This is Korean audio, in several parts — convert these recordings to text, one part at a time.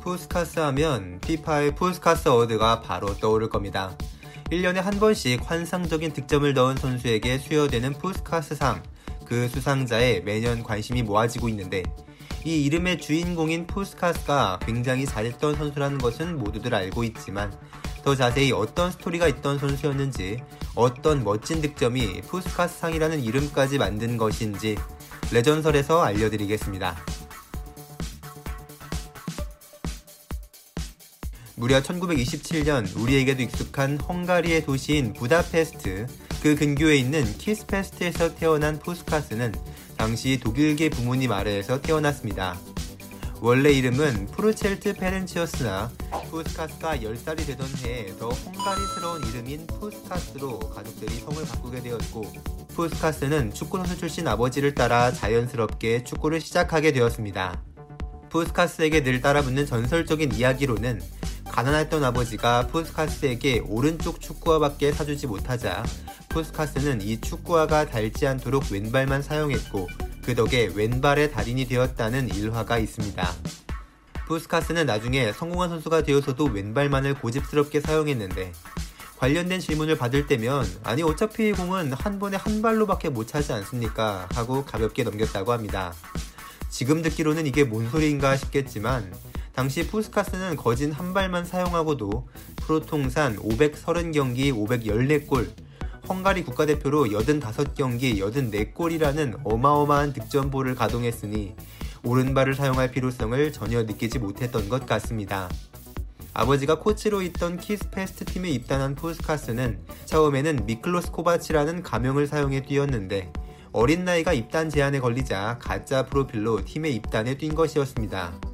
푸스카스 하면 피파의 푸스카스 Award가 바로 떠오를 겁니다. 1년에 한 번씩 환상적인 득점을 넣은 선수에게 수여되는 푸스카스상, 그 수상자에 매년 관심이 모아지고 있는데 이 이름의 주인공인 푸스카스가 굉장히 잘했던 선수라는 것은 모두들 알고 있지만 더 자세히 어떤 스토리가 있던 선수였는지 어떤 멋진 득점이 푸스카스상이라는 이름까지 만든 것인지 레전설에서 알려드리겠습니다. 무려 1927년 우리에게도 익숙한 헝가리의 도시인 부다페스트 그 근교에 있는 키스페스트에서 태어난 푸스카스는 당시 독일계 부모님 아래에서 태어났습니다. 원래 이름은 프루첼트 페렌치였으나 푸스카스가 10살이 되던 해에 더 헝가리스러운 이름인 푸스카스로 가족들이 성을 바꾸게 되었고 푸스카스는 축구선수 출신 아버지를 따라 자연스럽게 축구를 시작하게 되었습니다. 푸스카스에게 늘 따라붙는 전설적인 이야기로는 가난했던 아버지가 푸스카스에게 오른쪽 축구화밖에 사주지 못하자 푸스카스는 이 축구화가 닳지 않도록 왼발만 사용했고 그 덕에 왼발의 달인이 되었다는 일화가 있습니다. 푸스카스는 나중에 성공한 선수가 되어서도 왼발만을 고집스럽게 사용했는데 관련된 질문을 받을 때면 아니 어차피 공은 한 번에 한 발로밖에 못 차지 않습니까? 하고 가볍게 넘겼다고 합니다. 지금 듣기로는 이게 뭔 소리인가 싶겠지만 당시 푸스카스는 거진 한 발만 사용하고도 프로 통산 530경기 514골, 헝가리 국가대표로 85경기 84골이라는 어마어마한 득점볼을 가동했으니 오른발을 사용할 필요성을 전혀 느끼지 못했던 것 같습니다. 아버지가 코치로 있던 키스페스트 팀에 입단한 푸스카스는 처음에는 미클로스 코바치라는 가명을 사용해 뛰었는데 어린 나이가 입단 제한에 걸리자 가짜 프로필로 팀에 입단해 뛴 것이었습니다.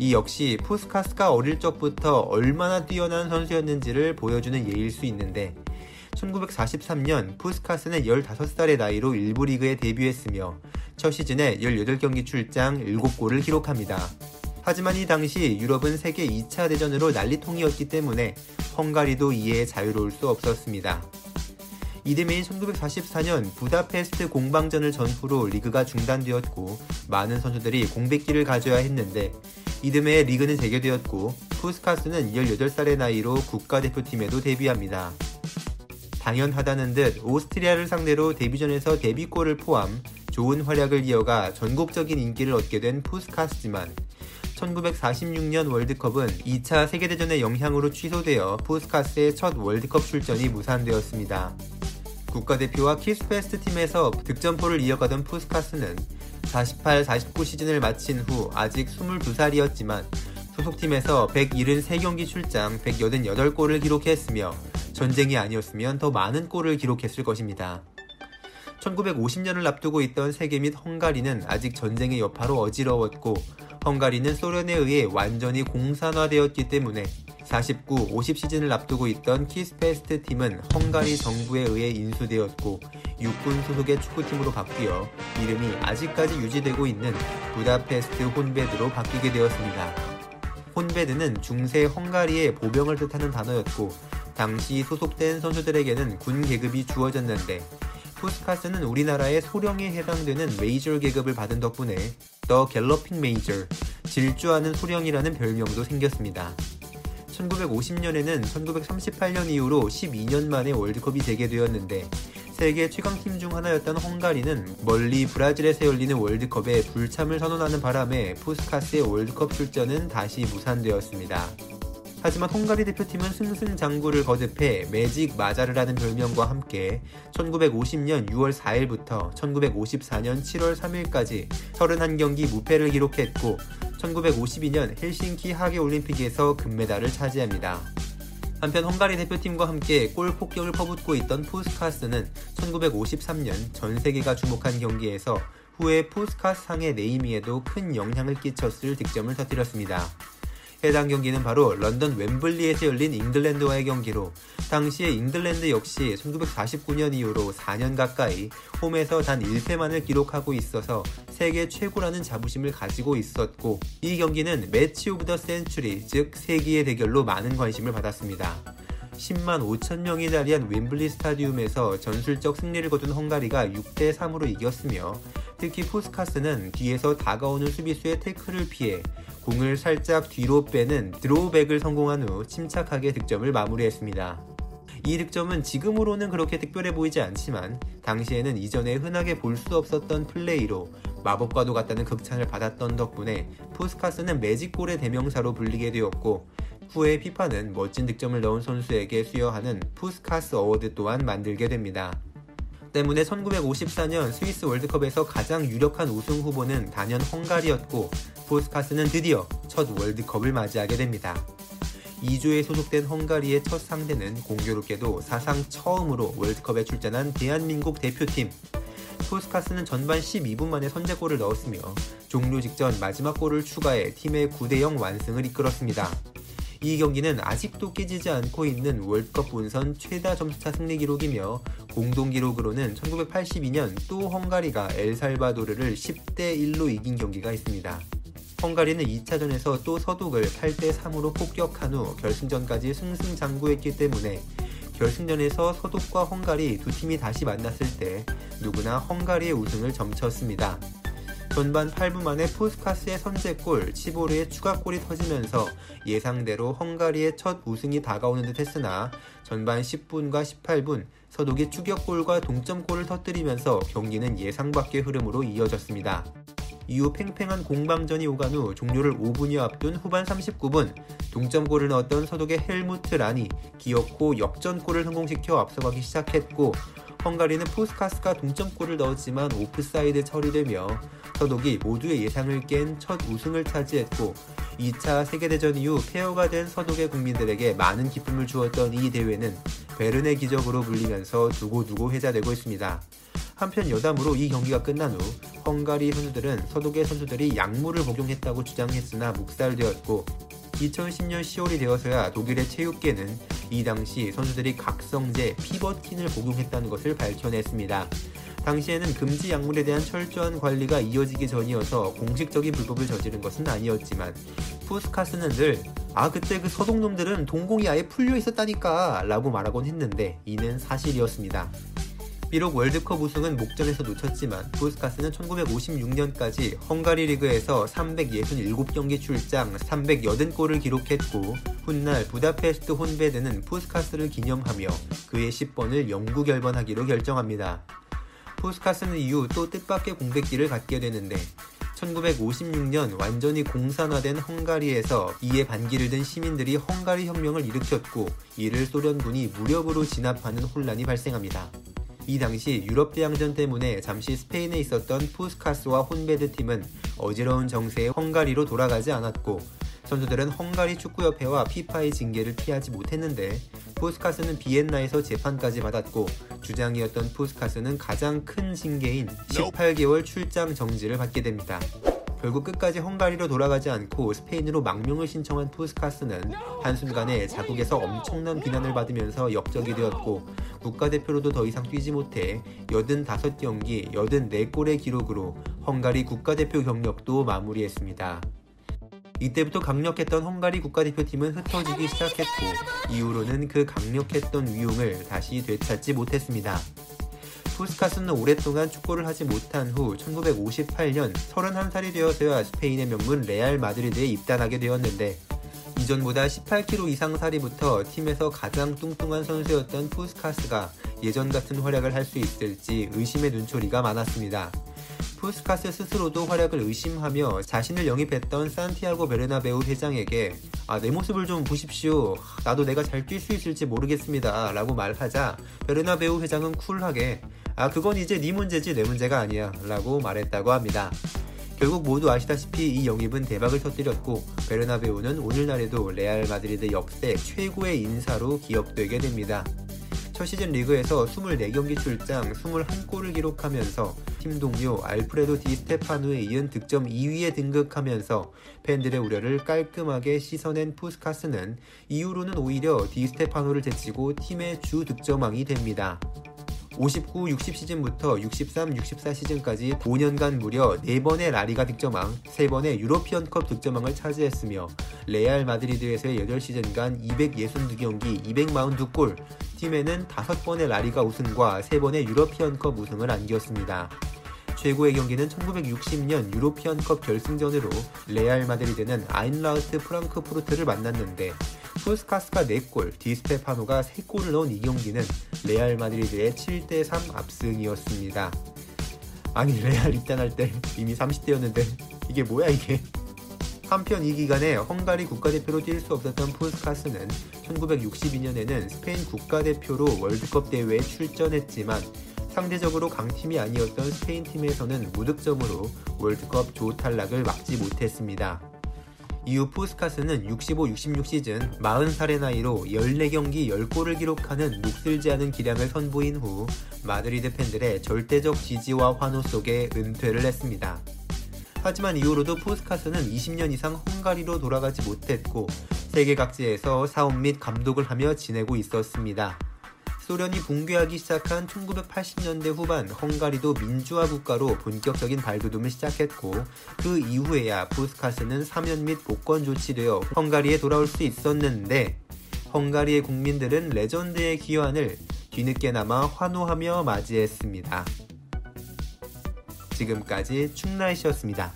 이 역시 푸스카스가 어릴 적부터 얼마나 뛰어난 선수였는지를 보여주는 예일 수 있는데 1943년 푸스카스는 15살의 나이로 1부 리그에 데뷔했으며 첫 시즌에 18경기 출장 7골을 기록합니다. 하지만 이 당시 유럽은 세계 2차 대전으로 난리통이었기 때문에 헝가리도 이에 자유로울 수 없었습니다. 이듬해인 1944년 부다페스트 공방전을 전후로 리그가 중단되었고 많은 선수들이 공백기를 가져야 했는데 이듬해 리그는 재개되었고 푸스카스는 18살의 나이로 국가대표팀에도 데뷔합니다. 당연하다는 듯 오스트리아를 상대로 데뷔전에서 데뷔골을 포함 좋은 활약을 이어가 전국적인 인기를 얻게 된 푸스카스지만 1946년 월드컵은 2차 세계대전의 영향으로 취소되어 푸스카스의 첫 월드컵 출전이 무산되었습니다. 국가대표와 키스페스트 팀에서 득점포를 이어가던 푸스카스는 48-49 시즌을 마친 후 아직 22살이었지만 소속팀에서 173경기 출장 188골을 기록했으며 전쟁이 아니었으면 더 많은 골을 기록했을 것입니다. 1950년을 앞두고 있던 세계 및 헝가리는 아직 전쟁의 여파로 어지러웠고 헝가리는 소련에 의해 완전히 공산화되었기 때문에 49, 50 시즌을 앞두고 있던 키스페스트 팀은 헝가리 정부에 의해 인수되었고 육군 소속의 축구팀으로 바뀌어 이름이 아직까지 유지되고 있는 부다페스트 혼베드로 바뀌게 되었습니다. 혼베드는 중세 헝가리의 보병을 뜻하는 단어였고 당시 소속된 선수들에게는 군 계급이 주어졌는데 푸스카스는 우리나라의 소령에 해당되는 메이저 계급을 받은 덕분에 The Galloping Major, 질주하는 소령이라는 별명도 생겼습니다. 1950년에는 1938년 이후로 12년 만에 월드컵이 재개되었는데 세계 최강팀 중 하나였던 헝가리는 멀리 브라질에서 열리는 월드컵에 불참을 선언하는 바람에 푸스카스의 월드컵 출전은 다시 무산되었습니다. 하지만 헝가리 대표팀은 승승장구를 거듭해 Magic Magyar라는 별명과 함께 1950년 6월 4일부터 1954년 7월 3일까지 31경기 무패를 기록했고 1952년 헬싱키 하계 올림픽에서 금메달을 차지합니다. 한편 헝가리 대표팀과 함께 골 폭격을 퍼붓고 있던 푸스카스는 1953년 전 세계가 주목한 경기에서 후에 푸스카스 상의 네이밍에도 큰 영향을 끼쳤을 득점을 터뜨렸습니다. 해당 경기는 바로 런던 웸블리에서 열린 잉글랜드와의 경기로 당시에 잉글랜드 역시 1949년 이후로 4년 가까이 홈에서 단 1패만을 기록하고 있어서 세계 최고라는 자부심을 가지고 있었고 이 경기는 Match of the Century 즉 세기의 대결로 많은 관심을 받았습니다. 10만 5천 명이 자리한 웸블리 스타디움에서 전술적 승리를 거둔 헝가리가 6대 3으로 이겼으며 특히 푸스카스는 뒤에서 다가오는 수비수의 태클을 피해 공을 살짝 뒤로 빼는 draw back을 성공한 후 침착하게 득점을 마무리했습니다. 이 득점은 지금으로는 그렇게 특별해 보이지 않지만 당시에는 이전에 흔하게 볼 수 없었던 플레이로 마법과도 같다는 극찬을 받았던 덕분에 푸스카스는 magic goal의 대명사로 불리게 되었고 후에 피파는 멋진 득점을 넣은 선수에게 수여하는 푸스카스 Award 또한 만들게 됩니다. 때문에 1954년 스위스 월드컵에서 가장 유력한 우승 후보는 단연 헝가리였고 푸스카스는 드디어 첫 월드컵을 맞이하게 됩니다. 2조에 소속된 헝가리의 첫 상대는 공교롭게도 사상 처음으로 월드컵에 출전한 대한민국 대표팀. 푸스카스는 전반 12분 만에 선제골을 넣었으며 종료 직전 마지막 골을 추가해 팀의 9대0 완승을 이끌었습니다. 이 경기는 아직도 깨지지 않고 있는 월드컵 본선 최다 점수차 승리 기록이며 공동 기록으로는 1982년 또 헝가리가 엘살바도르를 10대 1로 이긴 경기가 있습니다. 헝가리는 2차전에서 또 서독을 8대 3으로 폭격한 후 결승전까지 승승장구했기 때문에 결승전에서 서독과 헝가리 두 팀이 다시 만났을 때 누구나 헝가리의 우승을 점쳤습니다. 전반 8분 만에 포스카스의 선제골, 치보르의 추가골이 터지면서 예상대로 헝가리의 첫 우승이 다가오는 듯 했으나 전반 10분과 18분 서독이 추격골과 동점골을 터뜨리면서 경기는 예상 밖의 흐름으로 이어졌습니다. 이후 팽팽한 공방전이 오간 후 종료를 5분여 앞둔 후반 39분 동점골을 넣었던 서독의 헬무트 란이 기어코 역전골을 성공시켜 앞서가기 시작했고 헝가리는 푸스카스가 동점골을 넣었지만 오프사이드 처리되며 서독이 모두의 예상을 깬 첫 우승을 차지했고 2차 세계대전 이후 폐허가 된 서독의 국민들에게 많은 기쁨을 주었던 이 대회는 베른의 기적으로 불리면서 두고두고 회자되고 있습니다. 한편 여담으로 이 경기가 끝난 후 헝가리 선수들은 서독의 선수들이 약물을 복용했다고 주장했으나 묵살되었고 2010년 10월이 되어서야 독일의 체육계는 이 당시 선수들이 각성제 피버틴을 복용했다는 것을 밝혀냈습니다. 당시에는 금지 약물에 대한 철저한 관리가 이어지기 전이어서 공식적인 불법을 저지른 것은 아니었지만 푸스카스는 늘 아 그때 그 서독놈들은 동공이 아예 풀려 있었다니까 라고 말하곤 했는데 이는 사실이었습니다. 비록 월드컵 우승은 목전에서 놓쳤지만 푸스카스는 1956년까지 헝가리 리그에서 367경기 출장 380골을 기록했고 훗날 부다페스트 혼베드는 푸스카스를 기념하며 그의 10번을 영구 결번하기로 결정합니다. 푸스카스는 이후 또 뜻밖의 공백기를 갖게 되는데 1956년 완전히 공산화된 헝가리에서 이에 반기를 든 시민들이 헝가리 혁명을 일으켰고 이를 소련군이 무력으로 진압하는 혼란이 발생합니다. 이 당시 유럽 대항전 때문에 잠시 스페인에 있었던 푸스카스와 혼베드 팀은 어지러운 정세에 헝가리로 돌아가지 않았고 선수들은 헝가리 축구협회와 피파의 징계를 피하지 못했는데 푸스카스는 비엔나에서 재판까지 받았고 주장이었던 푸스카스는 가장 큰 징계인 18개월 출장 정지를 받게 됩니다. 결국 끝까지 헝가리로 돌아가지 않고 스페인으로 망명을 신청한 푸스카스는 한순간에 자국에서 엄청난 비난을 받으면서 역적이 되었고 국가대표로도 더 이상 뛰지 못해 85경기 84골의 기록으로 헝가리 국가대표 경력도 마무리했습니다. 이때부터 강력했던 헝가리 국가대표팀은 흩어지기 시작했고 이후로는 그 강력했던 위용을 다시 되찾지 못했습니다. 푸스카스는 오랫동안 축구를 하지 못한 후 1958년 31살이 되어서야 스페인의 명문 레알 마드리드에 입단하게 되었는데 이전보다 18kg 이상 살이 붙어 팀에서 가장 뚱뚱한 선수였던 푸스카스가 예전 같은 활약을 할 수 있을지 의심의 눈초리가 많았습니다. 푸스카스 스스로도 활약을 의심하며 자신을 영입했던 산티아고 베르나베우 회장에게 아, 내 모습을 좀 보십시오. 나도 내가 잘 뛸 수 있을지 모르겠습니다. 라고 말하자 베르나베우 회장은 쿨하게 아, 그건 이제 네 문제지 내 문제가 아니야. 라고 말했다고 합니다. 결국 모두 아시다시피 이 영입은 대박을 터뜨렸고 베르나베우는 오늘날에도 레알 마드리드 역대 최고의 인사로 기억되게 됩니다. 첫 시즌 리그에서 24경기 출장 21골을 기록하면서 팀 동료 알프레도 디 스테파노에 이은 득점 2위에 등극하면서 팬들의 우려를 깔끔하게 씻어낸 푸스카스는 이후로는 오히려 디 스테파노를 제치고 팀의 주 득점왕이 됩니다. 59, 60 시즌부터 63, 64 시즌까지 5년간 무려 4번의 라리가 득점왕, 3번의 유로피언컵 득점왕을 차지했으며 레알 마드리드에서의 8시즌간 262경기, 242골, 팀에는 5번의 라리가 우승과 3번의 유로피언컵 우승을 안겼습니다. 최고의 경기는 1960년 유로피언컵 결승전으로 레알 마드리드는 아인트라흐트 프랑크푸르트를 만났는데 푸스카스가 4골, 디스테파노가 3골을 넣은 이 경기는 레알 마드리드의 7대3 압승이었습니다. 아니 레알 입단할 때 이미 30대였는데 이게 뭐야 이게 한편 이 기간에 헝가리 국가대표로 뛸 수 없었던 푸스카스는 1962년에는 스페인 국가대표로 월드컵 대회에 출전했지만 상대적으로 강팀이 아니었던 스페인 팀에서는 무득점으로 월드컵 조 탈락을 막지 못했습니다. 이후 푸스카스는 65-66 시즌 40살의 나이로 14경기 10골을 기록하는 녹슬지 않은 기량을 선보인 후 마드리드 팬들의 절대적 지지와 환호 속에 은퇴를 했습니다. 하지만 이후로도 푸스카스는 20년 이상 헝가리로 돌아가지 못했고 세계 각지에서 사업 및 감독을 하며 지내고 있었습니다. 소련이 붕괴하기 시작한 1980년대 후반 헝가리도 민주화 국가로 본격적인 발돋움을 시작했고 그 이후에야 푸스카스는 사면 및 복권 조치되어 헝가리에 돌아올 수 있었는데 헝가리의 국민들은 레전드의 귀환을 뒤늦게나마 환호하며 맞이했습니다. 지금까지 충나이시였습니다.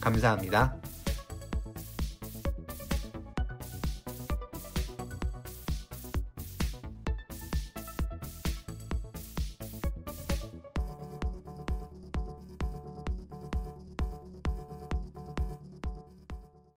감사합니다.